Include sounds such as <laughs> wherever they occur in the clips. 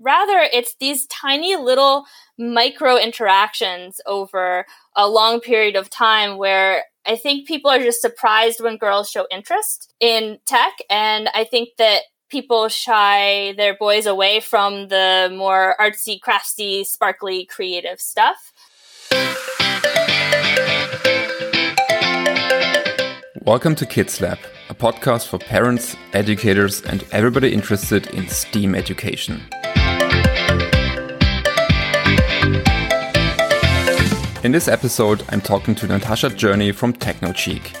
rather it's these tiny little micro interactions over a long period of time where I think people are just surprised when girls show interest in tech. And I think that people shy their boys away from the more artsy, crafty, sparkly, creative stuff. Welcome to Kids Lab, a podcast for parents, educators, and everybody interested in STEAM education. In this episode, I'm talking to Natasha Dzurny from TechnoChic.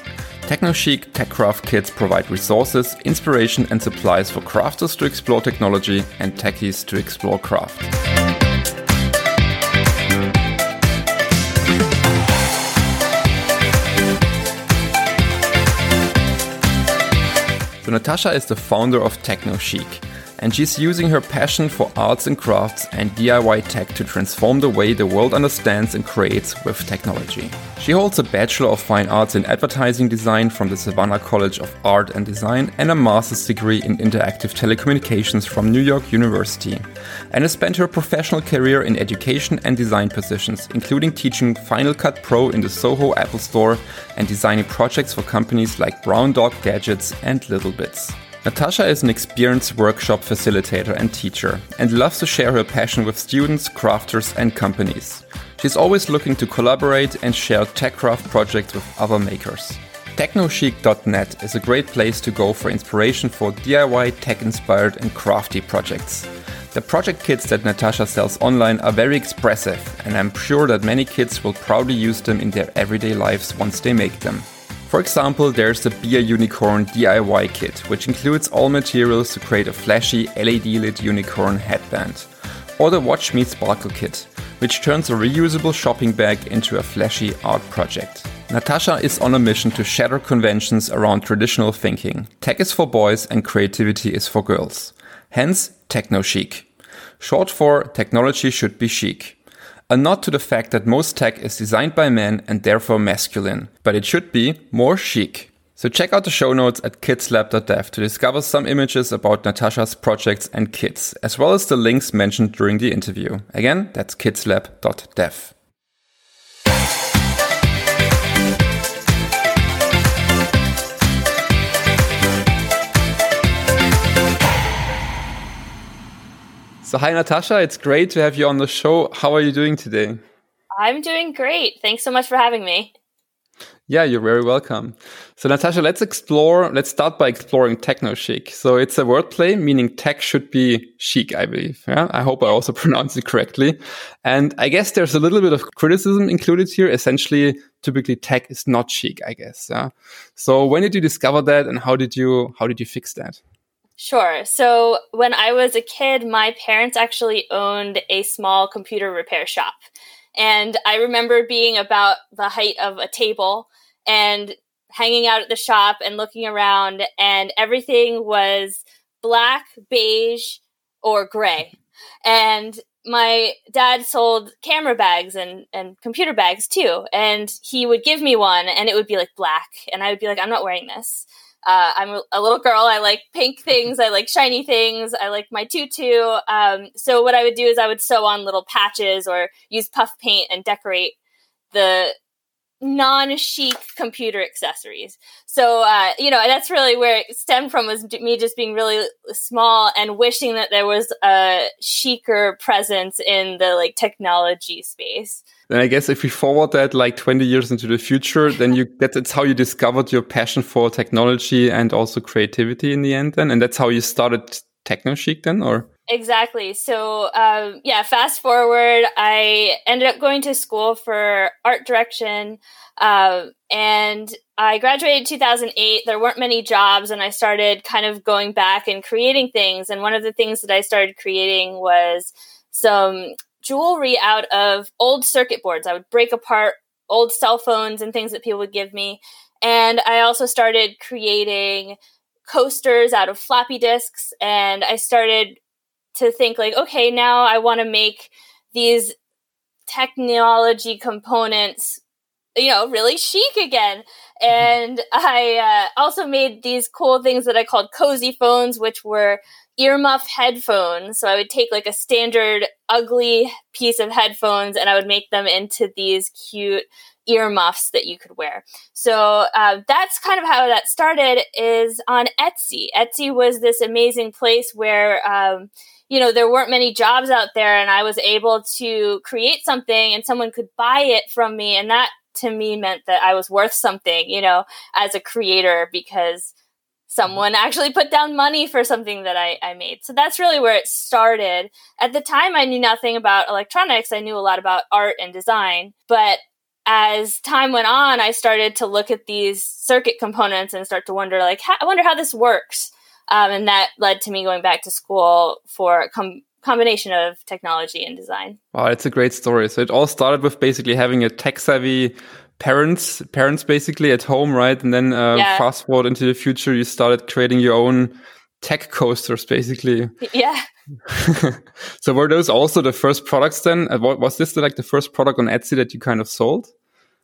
TechnoChic TechCraft kits provide resources, inspiration, and supplies for crafters to explore technology and techies to explore craft. So Natasha is the founder of TechnoChic, and she's using her passion for arts and crafts and DIY tech to transform the way the world understands and creates with technology. She holds a Bachelor of Fine Arts in Advertising Design from the Savannah College of Art and Design and a master's degree in Interactive Telecommunications from New York University, and has spent her professional career in education and design positions, including teaching Final Cut Pro in the Soho Apple Store and designing projects for companies like Brown Dog Gadgets and littleBits. Natasha is an experienced workshop facilitator and teacher and loves to share her passion with students, crafters, and companies. She's always looking to collaborate and share techcraft projects with other makers. TechnoChic.net is a great place to go for inspiration for DIY tech inspired and crafty projects. The project kits that Natasha sells online are very expressive, and I'm sure that many kids will proudly use them in their everyday lives once they make them. For example, there's the Beer Unicorn DIY kit, which includes all materials to create a flashy LED lit unicorn headband. Or the Watch Me Sparkle kit, which turns a reusable shopping bag into a flashy art project. Natasha is on a mission to shatter conventions around traditional thinking. Tech is for boys and creativity is for girls. Hence, techno chic. Short for technology should be chic. A nod to the fact that most tech is designed by men and therefore masculine, but it should be more chic. So check out the show notes at kidslab.dev to discover some images about Natasha's projects and kits, as well as the links mentioned during the interview. Again, that's kidslab.dev. So, hi, Natasha. It's great to have you on the show. How are you doing today? I'm doing great. Thanks so much for having me. Yeah, you're very welcome. So, Natasha, let's explore. Let's start by exploring techno chic. So, it's a wordplay meaning tech should be chic, I believe. Yeah, I hope I also <laughs> pronounced it correctly. And I guess there's a little bit of criticism included here. Essentially, typically tech is not chic, I guess. Yeah. So, when did you discover that, and how did you how did you fix that? Sure. So when I was a kid, my parents actually owned a small computer repair shop. And I remember being about the height of a table and hanging out at the shop and looking around, and everything was black, beige, or gray. And my dad sold camera bags and, and computer bags too. And he would give me one, and it would be like black. And I would be like, I'm not wearing this. Uh, I'm a little girl. I like pink things. I like shiny things. I like my tutu. Um, so what I would do is I would sew on little patches or use puff paint and decorate the non-chic computer accessories. So uh, you know that's really where it stemmed from was me just being really small and wishing that there was a chicer presence in the like technology space. Then I guess if we forward that like 20 years into the future, then you that's how you discovered your passion for technology and also creativity in the end then and that's how you started techno chic then or exactly. So um, yeah fast forward i ended up going to school for art direction uh, and i graduated 2008 there weren't many jobs and i started kind of going back and creating things and one of the things that i started creating was some jewelry out of old circuit boards. I would break apart old cell phones and things that people would give me and i also started creating coasters out of floppy disks and I started to think like okay now I want to make these technology components you know, really chic again. And I uh, also made these cool things that I called cozy phones, which were earmuff headphones. So I would take like a standard ugly piece of headphones and I would make them into these cute earmuffs that you could wear. So uh, that's kind of how that started is on Etsy. Etsy was this amazing place where, um, you know, there weren't many jobs out there and I was able to create something and someone could buy it from me. And that to me meant that I was worth something, you know, as a creator because someone actually put down money for something that I, I made. So that's really where it started. At the time, I knew nothing about electronics. I knew a lot about art and design. But as time went on, I started to look at these circuit components and start to wonder, like, I wonder how this works. Um, and that led to me going back to school for a com- combination of technology and design. Wow, it's a great story. So it all started with basically having a tech savvy parents, parents basically at home, right? And then uh, yeah. fast forward into the future, you started creating your own tech coasters, basically. <laughs> Yeah. <laughs> so were those also the first products then? Was this the, like the first product on Etsy that you kind of sold?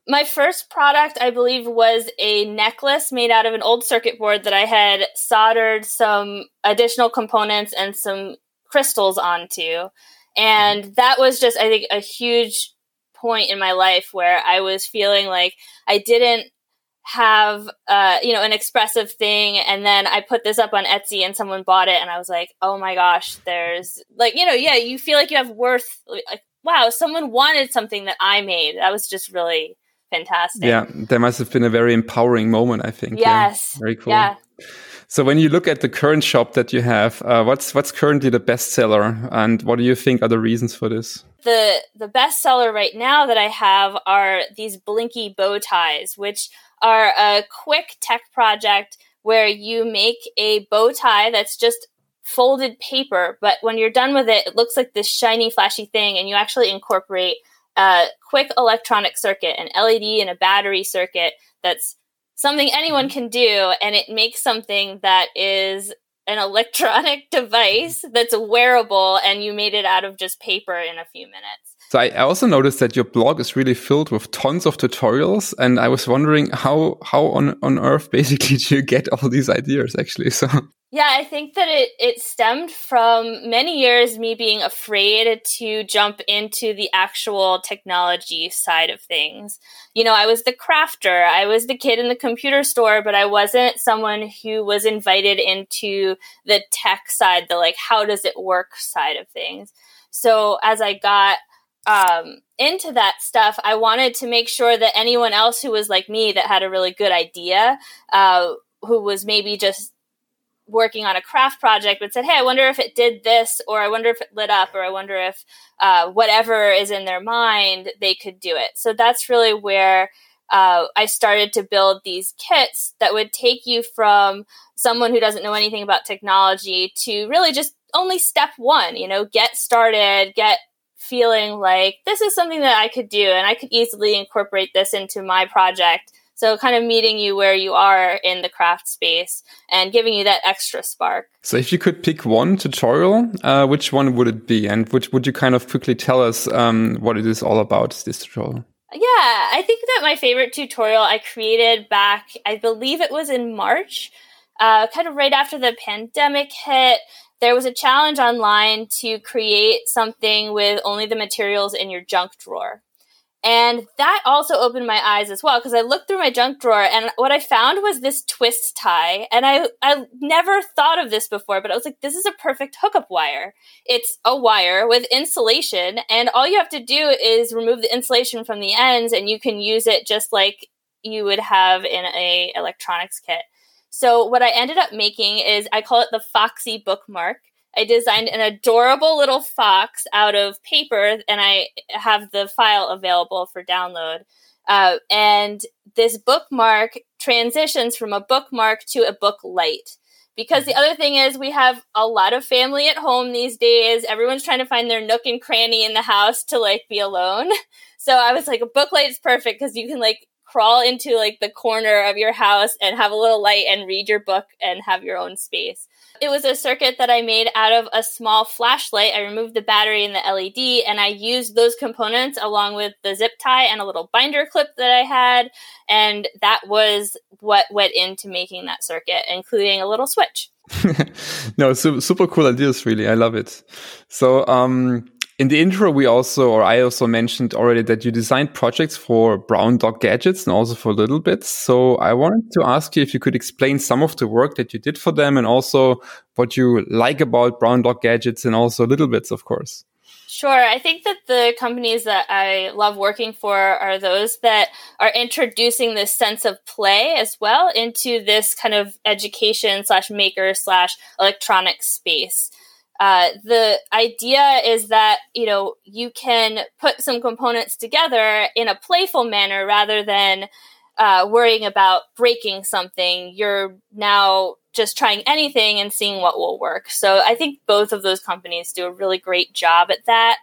My first product, I believe, was a necklace made out of an old circuit board that I had soldered some additional components and some crystals onto. And that was just, I think, a huge point in my life where I was feeling like I didn't have uh you know an expressive thing and then I put this up on Etsy and someone bought it and I was like oh my gosh there's like you know yeah you feel like you have worth like wow someone wanted something that I made. That was just really fantastic. Yeah there must have been a very empowering moment I think yes. Yeah. very cool. Yeah so when you look at the current shop that you have, uh, what's what's currently the bestseller, and what do you think are the reasons for this? The the bestseller right now that I have are these blinky bow ties, which are a quick tech project where you make a bow tie that's just folded paper, but when you're done with it, it looks like this shiny, flashy thing, and you actually incorporate a quick electronic circuit, an LED and a battery circuit that's something anyone mm-hmm. can do, and it makes something that is an electronic <laughs> device mm-hmm. that's wearable, and you made it out of just paper in a few minutes. So I also noticed that your blog is really filled with tons of tutorials, and I was wondering how how on on earth <laughs> basically do you get all these ideas actually? So yeah, I think that it, it stemmed from many years me being afraid to jump into the actual technology side of things. You know, I was the crafter, I was the kid in the computer store, but I wasn't someone who was invited into the tech side, the like, how does it work side of things. So as I got um, into that stuff, I wanted to make sure that anyone else who was like me that had a really good idea, uh, who was maybe just working on a craft project but said, Hey, I wonder if it did this, or I wonder if it lit up, or I wonder if uh, whatever is in their mind, they could do it. So that's really where uh, I started to build these kits that would take you from someone who doesn't know anything about technology to really just only step one, you know, get started, get feeling like this is something that I could do and I could easily incorporate this into my project so kind of meeting you where you are in the craft space and giving you that extra spark. So if you could pick one tutorial, uh, which one would it be? And would, would you kind of quickly tell us um, what it is all about, this tutorial? Yeah, I think that my favorite tutorial I created back, I believe it was in March, uh, kind of right after the pandemic hit. There was a challenge online to create something with only the materials in your junk drawer. And that also opened my eyes as well because I looked through my junk drawer and what I found was this twist tie. And I, I never thought of this before, but I was like, this is a perfect hookup wire. It's a wire with insulation and all you have to do is remove the insulation from the ends and you can use it just like you would have in a electronics kit. So what I ended up making is I call it the Foxy bookmark. I designed an adorable little fox out of paper, and I have the file available for download. Uh, and this bookmark transitions from a bookmark to a book light. Because the other thing is, we have a lot of family at home these days. Everyone's trying to find their nook and cranny in the house to like be alone. <laughs> So I was like, a book light is perfect because you can like crawl into like the corner of your house and have a little light and read your book and have your own space. It was a circuit that I made out of a small flashlight. I removed the battery and the LED and I used those components along with the zip tie and a little binder clip that I had. And that was what went into making that circuit, including a little switch. <laughs> no, super, super cool ideas, really. I love it. So, um, in the intro, we also, or I also mentioned already that you designed projects for Brown Dog Gadgets and also for Little Bits. So I wanted to ask you if you could explain some of the work that you did for them and also what you like about Brown Dog Gadgets and also Little Bits, of course. Sure. I think that the companies that I love working for are those that are introducing this sense of play as well into this kind of education slash maker slash electronic space. Uh, the idea is that you know you can put some components together in a playful manner rather than uh, worrying about breaking something. You're now just trying anything and seeing what will work. So I think both of those companies do a really great job at that.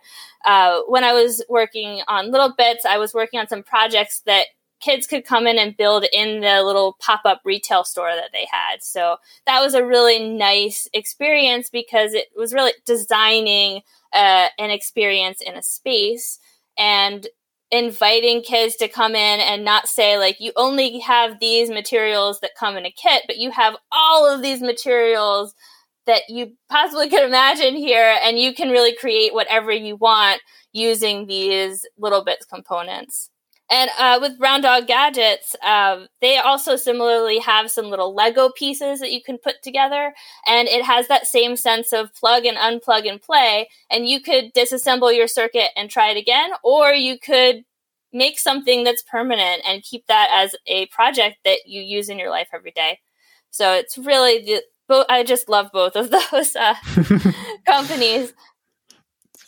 Uh, when I was working on Little Bits, I was working on some projects that kids could come in and build in the little pop up retail store that they had. So that was a really nice experience because it was really designing uh, an experience in a space and inviting kids to come in and not say like you only have these materials that come in a kit but you have all of these materials that you possibly could imagine here and you can really create whatever you want using these little bits components and uh, with Brown Dog Gadgets, um, they also similarly have some little Lego pieces that you can put together. And it has that same sense of plug and unplug and play. And you could disassemble your circuit and try it again, or you could make something that's permanent and keep that as a project that you use in your life every day. So it's really the, I just love both of <laughs> those uh, <laughs> companies.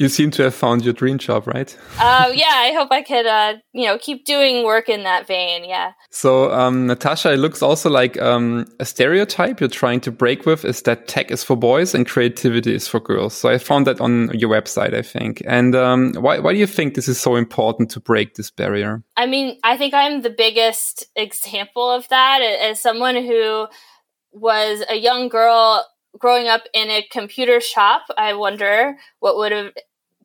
You seem to have found your dream job, right? uh, yeah, I hope I could, uh, you know, keep doing work in that vein. Yeah. So, um, Natasha, it looks also like um, a stereotype you're trying to break with is that tech is for boys and creativity is for girls. So I found that on your website, I think. And um, why, why do you think this is so important to break this barrier? I mean, I think I'm the biggest example of that as someone who was a young girl growing up in a computer shop, I wonder what would have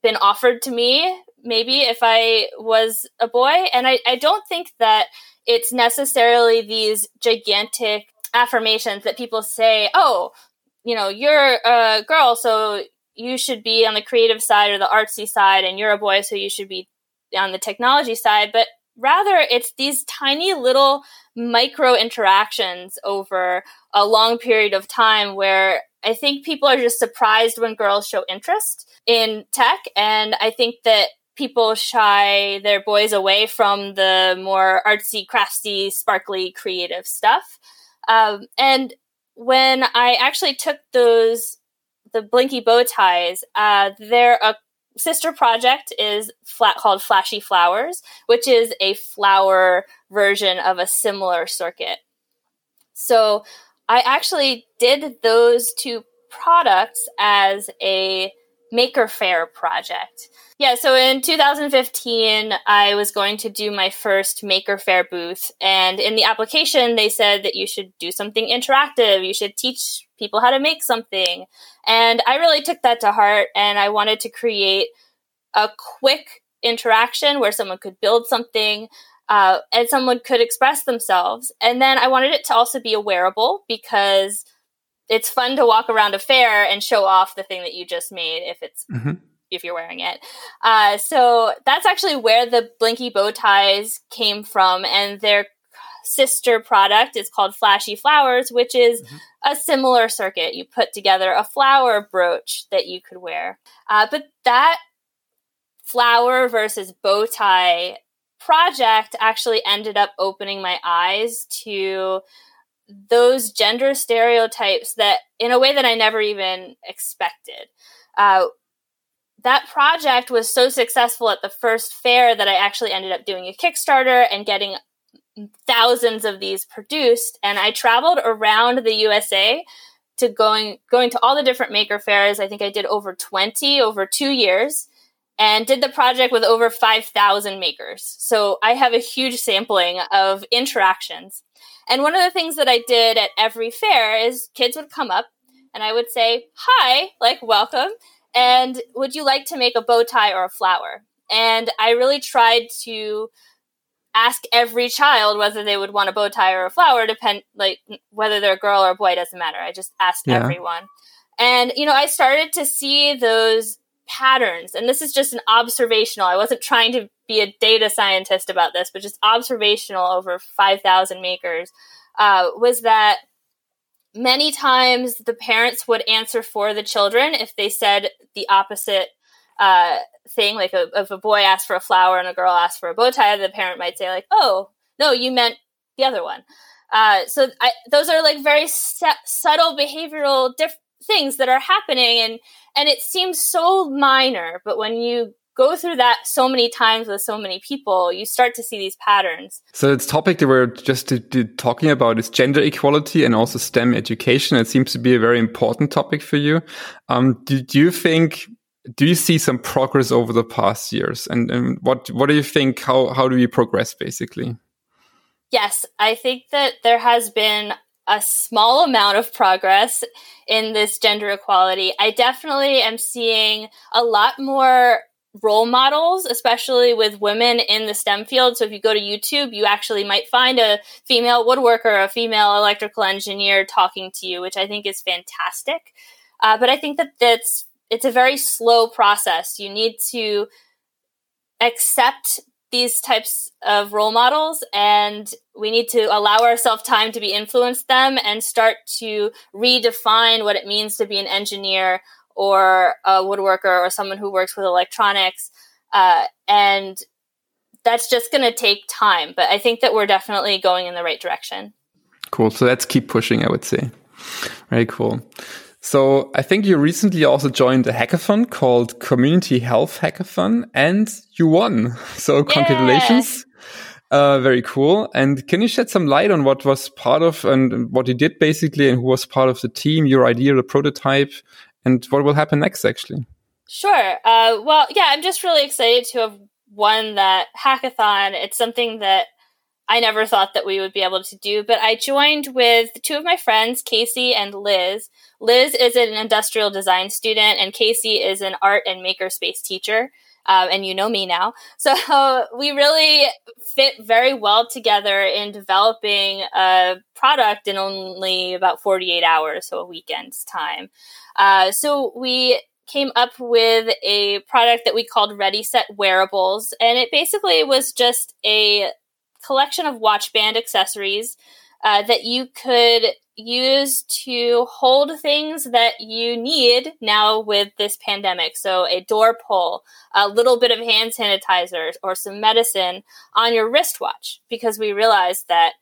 been offered to me maybe if I was a boy. And I, I don't think that it's necessarily these gigantic affirmations that people say, oh, you know, you're a girl, so you should be on the creative side or the artsy side, and you're a boy, so you should be on the technology side. But rather, it's these tiny little micro interactions over a long period of time where I think people are just surprised when girls show interest in tech. And I think that people shy their boys away from the more artsy, crafty, sparkly, creative stuff. Um, and when I actually took those, the blinky bow ties, uh, they're a sister project is flat called Flashy Flowers, which is a flower version of a similar circuit. So I actually did those two products as a Maker Faire project. Yeah, so in 2015, I was going to do my first Maker Faire booth. And in the application, they said that you should do something interactive. You should teach people how to make something. And I really took that to heart and I wanted to create a quick interaction where someone could build something uh, and someone could express themselves. And then I wanted it to also be a wearable because it's fun to walk around a fair and show off the thing that you just made if it's mm-hmm. if you're wearing it. Uh, so that's actually where the blinky bow ties came from, and their sister product is called Flashy Flowers, which is mm-hmm. a similar circuit. You put together a flower brooch that you could wear, uh, but that flower versus bow tie project actually ended up opening my eyes to those gender stereotypes that in a way that I never even expected. Uh, that project was so successful at the first fair that I actually ended up doing a Kickstarter and getting thousands of these produced. And I traveled around the USA to going going to all the different maker fairs. I think I did over 20 over 2 years and did the project with over 5,000 makers. So I have a huge sampling of interactions. And one of the things that I did at every fair is kids would come up and I would say, Hi, like, welcome. And would you like to make a bow tie or a flower? And I really tried to ask every child whether they would want a bow tie or a flower, depend like whether they're a girl or a boy doesn't matter. I just asked yeah. everyone. And you know, I started to see those patterns. And this is just an observational. I wasn't trying to be a data scientist about this, but just observational over 5,000 makers. Uh, was that many times the parents would answer for the children if they said the opposite uh, thing. Like a, if a boy asked for a flower and a girl asked for a bow tie, the parent might say like, "Oh, no, you meant the other one." Uh, so I, those are like very subtle behavioral diff- things that are happening, and and it seems so minor, but when you go through that so many times with so many people, you start to see these patterns. So, this topic that we're just talking about is gender equality and also STEM education. It seems to be a very important topic for you. Um, do, do, you think? Do you see some progress over the past years? And, and what what do you think? How how do we progress, basically? Yes, I think that there has been a small amount of progress in this gender equality. I definitely am seeing a lot more role models, especially with women in the STEM field. So if you go to YouTube, you actually might find a female woodworker, a female electrical engineer talking to you, which I think is fantastic. Uh, but I think that that's it's a very slow process. You need to accept these types of role models and we need to allow ourselves time to be influenced them and start to redefine what it means to be an engineer or a woodworker or someone who works with electronics uh, and that's just going to take time but i think that we're definitely going in the right direction. Cool. So let's keep pushing i would say. Very cool so I think you recently also joined a hackathon called Community Health Hackathon and you won. <laughs> So congratulations. Yeah. Uh, very cool. And can you shed some light on what was part of and what you did basically and who was part of the team, your idea, the prototype, and what will happen next actually? Sure. Uh, well, yeah, I'm just really excited to have won that hackathon. It's something that I never thought that we would be able to do, but I joined with two of my friends, Casey and Liz. Liz is an industrial design student, and Casey is an art and makerspace teacher. Um, and you know me now. <laughs> So we really fit very well together in developing a product in only about 48 hours, so a weekend's time. Uh, so we came up with a product that we called Ready Set Wearables, and it basically was just a collection of watch band accessories uh, that you could use to hold things that you need now with this pandemic. So, a door pull, a little bit of hand sanitizer, or some medicine on your wristwatch, because we realized that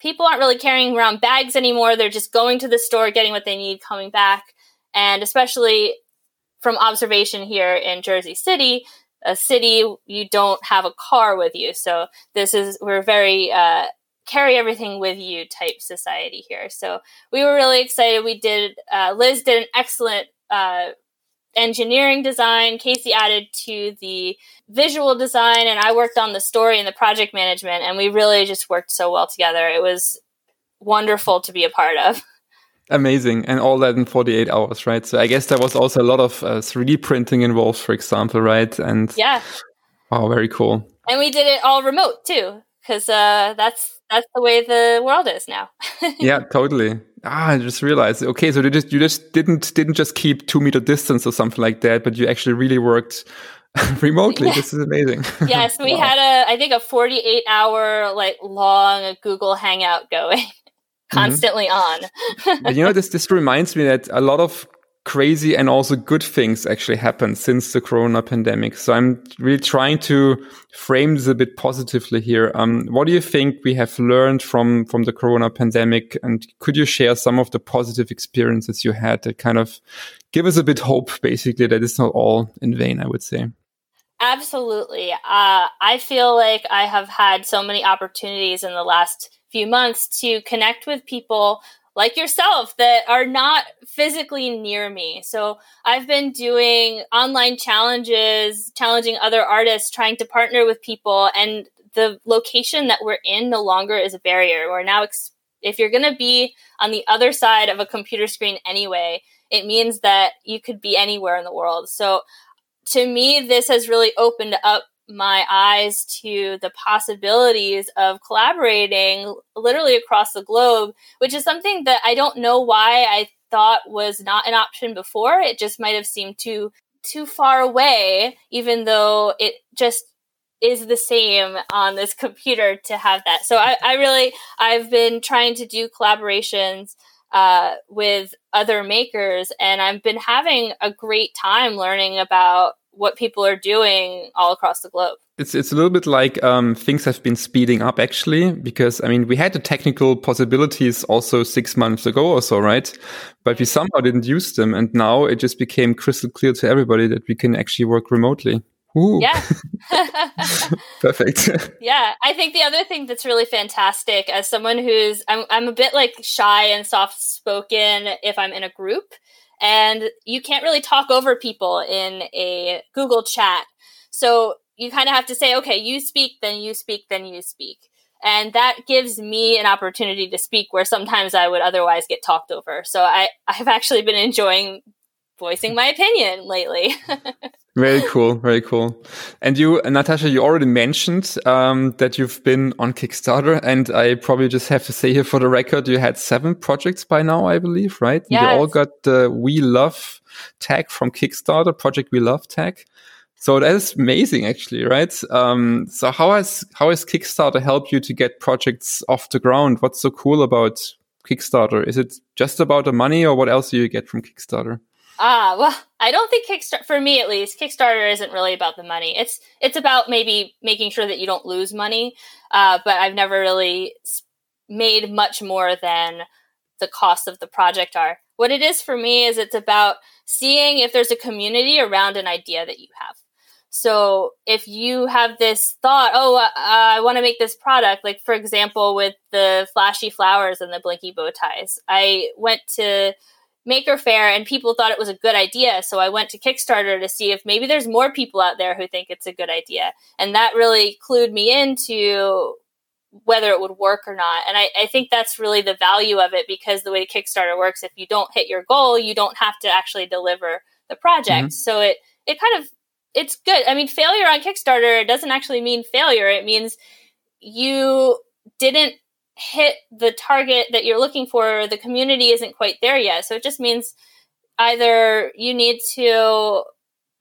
people aren't really carrying around bags anymore. They're just going to the store, getting what they need, coming back. And especially from observation here in Jersey City, a city, you don't have a car with you. So this is, we're very, uh, carry everything with you type society here. So we were really excited. We did, uh, Liz did an excellent, uh, engineering design. Casey added to the visual design and I worked on the story and the project management and we really just worked so well together. It was wonderful to be a part of. <laughs> Amazing. And all that in 48 hours, right? So I guess there was also a lot of uh, 3D printing involved, for example, right? And yeah. Wow, very cool. And we did it all remote too, because uh, that's that's the way the world is now. <laughs> yeah, totally. Ah, I just realized. Okay, so you just you just didn't didn't just keep two meter distance or something like that, but you actually really worked <laughs> remotely. Yeah. This is amazing. <laughs> yes, we wow. had a I think a forty eight hour like long Google Hangout going. Mm-hmm. constantly mm-hmm. on. <laughs> you know, this this reminds me that a lot of crazy and also good things actually happened since the corona pandemic. So I'm really trying to frame this a bit positively here. Um, what do you think we have learned from, from the corona pandemic? And could you share some of the positive experiences you had that kind of give us a bit hope, basically, that it's not all in vain, I would say? Absolutely. Uh, I feel like I have had so many opportunities in the last few months to connect with people like yourself that are not physically near me. So I've been doing online challenges, challenging other artists, trying to partner with people, and the location that we're in no longer is a barrier. We're now, ex- if you're going to be on the other side of a computer screen anyway, it means that you could be anywhere in the world. So to me, this has really opened up my eyes to the possibilities of collaborating literally across the globe, which is something that I don't know why I thought was not an option before. It just might have seemed too too far away, even though it just is the same on this <laughs> computer to have that. So I, I really I've been trying to do collaborations uh, with other makers, and I've been having a great time learning about what people are doing all across the globe. It's it's a little bit like um, things have been speeding up actually, because I mean we had the technical possibilities also six months ago or so, right? But we somehow didn't use them, and now it just became crystal clear to everybody that we can actually work remotely. Ooh. Yeah. <laughs> <laughs> Perfect. yeah. I think the other thing that's really fantastic as someone who's, I'm, I'm a bit like shy and soft spoken if I'm in a group and you can't really talk over people in a Google chat. So you kind of have to say, okay, you speak, then you speak, then you speak. And that gives me an opportunity to speak where sometimes I would otherwise get talked over. So I, I've actually been enjoying voicing my opinion lately. <laughs> very cool, very cool. And you, Natasha, you already mentioned um, that you've been on Kickstarter, and I probably just have to say here for the record, you had seven projects by now, I believe, right? Yes. You all got the We Love tag from Kickstarter, Project We Love tag. So that is amazing, actually, right? Um, so how has how has Kickstarter helped you to get projects off the ground? What's so cool about Kickstarter? Is it just about the money, or what else do you get from Kickstarter? Ah, well, I don't think Kickstarter, for me at least, Kickstarter isn't really about the money. It's it's about maybe making sure that you don't lose money. Uh, but I've never really made much more than the cost of the project are. What it is for me is it's about seeing if there's a community around an idea that you have. So if you have this thought, oh, uh, I want to make this product, like for example, with the flashy flowers and the blinky bow ties, I went to Maker Faire and people thought it was a good idea. So I went to Kickstarter to see if maybe there's more people out there who think it's a good idea. And that really clued me into whether it would work or not. And I, I think that's really the value of it because the way Kickstarter works, if you don't hit your goal, you don't have to actually deliver the project. Mm-hmm. So it, it kind of, it's good. I mean, failure on Kickstarter doesn't actually mean failure. It means you didn't hit the target that you're looking for, the community isn't quite there yet. So it just means either you need to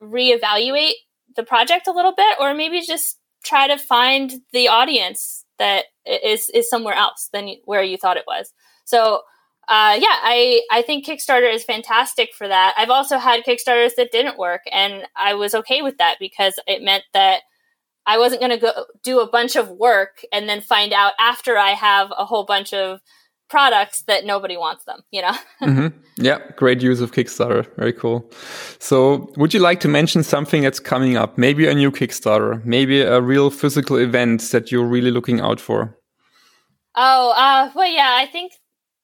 reevaluate the project a little bit, or maybe just try to find the audience that is is somewhere else than where you thought it was. So uh, yeah, I, I think Kickstarter is fantastic for that. I've also had Kickstarters that didn't work, and I was okay with that because it meant that I wasn't going to go do a bunch of work and then find out after I have a whole bunch of products that nobody wants them, you know? <laughs> mm-hmm. Yeah, great use of Kickstarter. Very cool. So, would you like to mention something that's coming up? Maybe a new Kickstarter, maybe a real physical event that you're really looking out for? Oh, uh, well, yeah, I think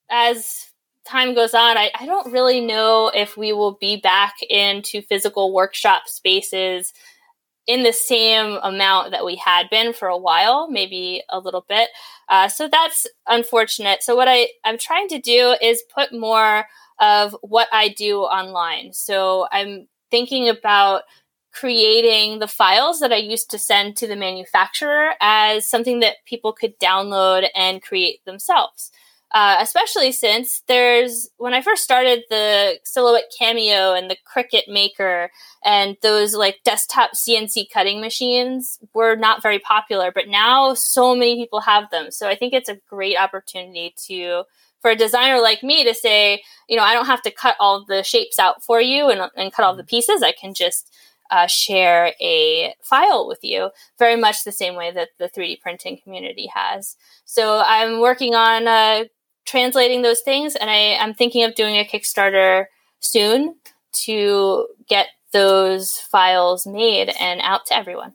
as time goes on, I, I don't really know if we will be back into physical workshop spaces in the same amount that we had been for a while, maybe a little bit. Uh, so that's unfortunate. So what I, I'm trying to do is put more of what I do online. So I'm thinking about creating the files that I used to send to the manufacturer as something that people could download and create themselves. Uh, especially since there's when I first started the Silhouette Cameo and the Cricut Maker and those like desktop CNC cutting machines were not very popular, but now so many people have them. So I think it's a great opportunity to for a designer like me to say, you know, I don't have to cut all the shapes out for you and, and cut all the pieces. I can just uh, share a file with you, very much the same way that the 3D printing community has. So I'm working on uh, translating those things. And I, I'm thinking of doing a Kickstarter soon to get those files made and out to everyone.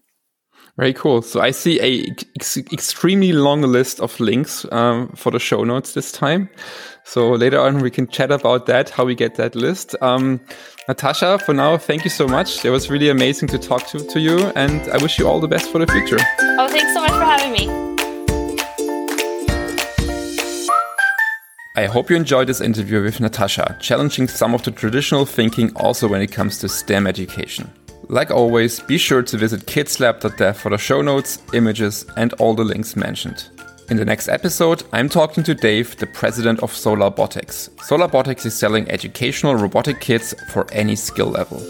Very cool. So I see a ex extremely long list of links um, for the show notes this time. So later on we can chat about that, how we get that list. Um, Natasha, for now, thank you so much. It was really amazing to talk to, to you, and I wish you all the best for the future. Oh, thanks so much for having me. I hope you enjoyed this interview with Natasha, challenging some of the traditional thinking also when it comes to STEM education. Like always, be sure to visit kidslab.dev for the show notes, images, and all the links mentioned. In the next episode, I'm talking to Dave, the president of Solarbotics. Solarbotics is selling educational robotic kits for any skill level.